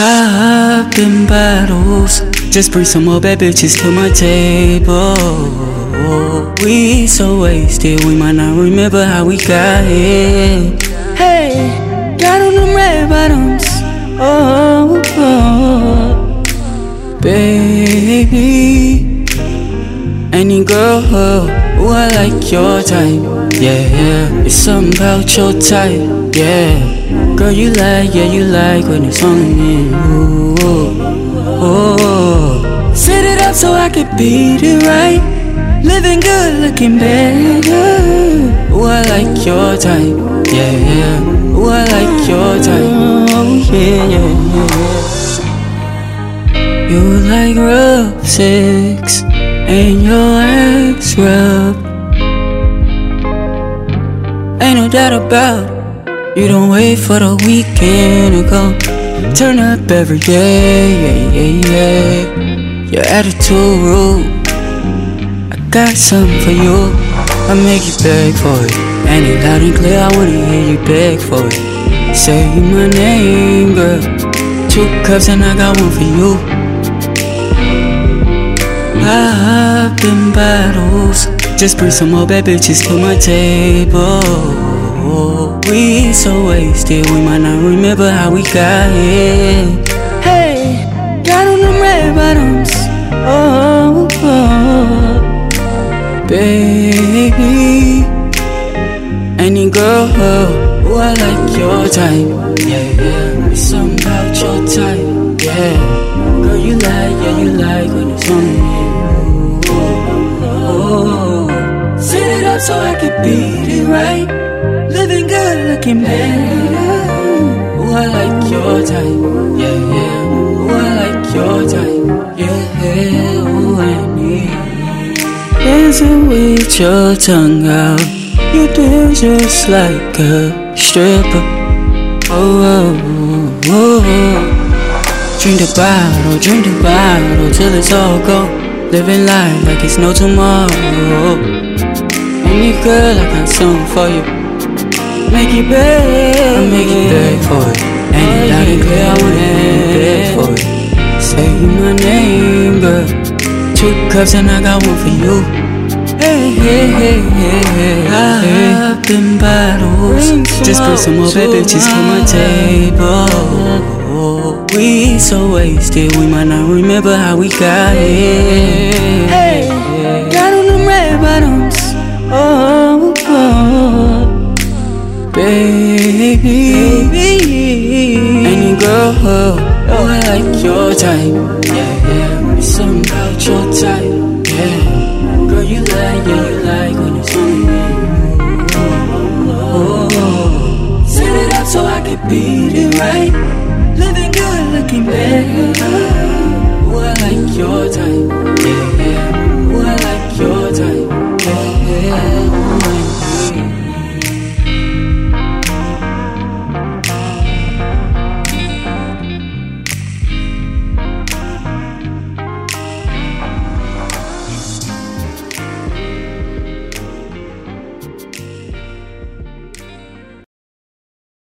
I've been battles. Just bring some more bad bitches to my table. We so wasted, we might not remember how we got here. Hey, got on them red bottoms. Oh, oh, baby. Any girl who I like your type. Yeah, yeah. It's something about your type. Yeah. Girl, you like, yeah, you like when it's on me. Ooh, oh, oh. Set it up so I could beat it right. Living good, looking better. Ooh, oh, I like your type. Yeah, yeah. Ooh, I like your type. Oh, yeah, yeah, yeah. You like rough sex and your ass rub. Ain't no doubt about it. You don't wait for the weekend to come. Turn up every day, yeah, yeah, yeah. Your attitude rude. I got something for you. I make you beg for it. And it loud and clear, I wanna hear you beg for it. Say my name, girl. Two cups and I got one for you. I've been battles. Just bring some more bad bitches to my table. We so wasted, we might not remember how we got here. Hey, got on them red bottoms. Oh, oh, baby. Any girl who I like your type. Yeah, yeah. It's something about your type. Yeah. Girl, you like, yeah, you like when it's on me. Oh, oh, oh. set it up so I can beat it right. Living good, looking better. Ooh, I like your type. Yeah, yeah. Ooh, I like your type. Yeah, yeah. Ooh, I need. Dancing with your tongue out. You dance just like a stripper. Oh, oh, oh, oh. Drink the bottle, drink the bottle till it's all gone. Living life like it's no tomorrow. Any girl, I got something for you. Make it beg, I make it beg for it. And it loud and clear, I wanna beg for it. Say my name, girl. Two cups and I got one for you. Hey, hey, hey, hey, hey. I've been battles. Just bring some more bad bitches to my table. We so wasted, we might not remember how we got here. Hey, like your type. Yeah, yeah. It's something about your type. Yeah. Girl, you like, yeah, you like when it's on me. Oh, set it up so I can beat it right. Living good, looking better. Oh, I like your type. Yeah.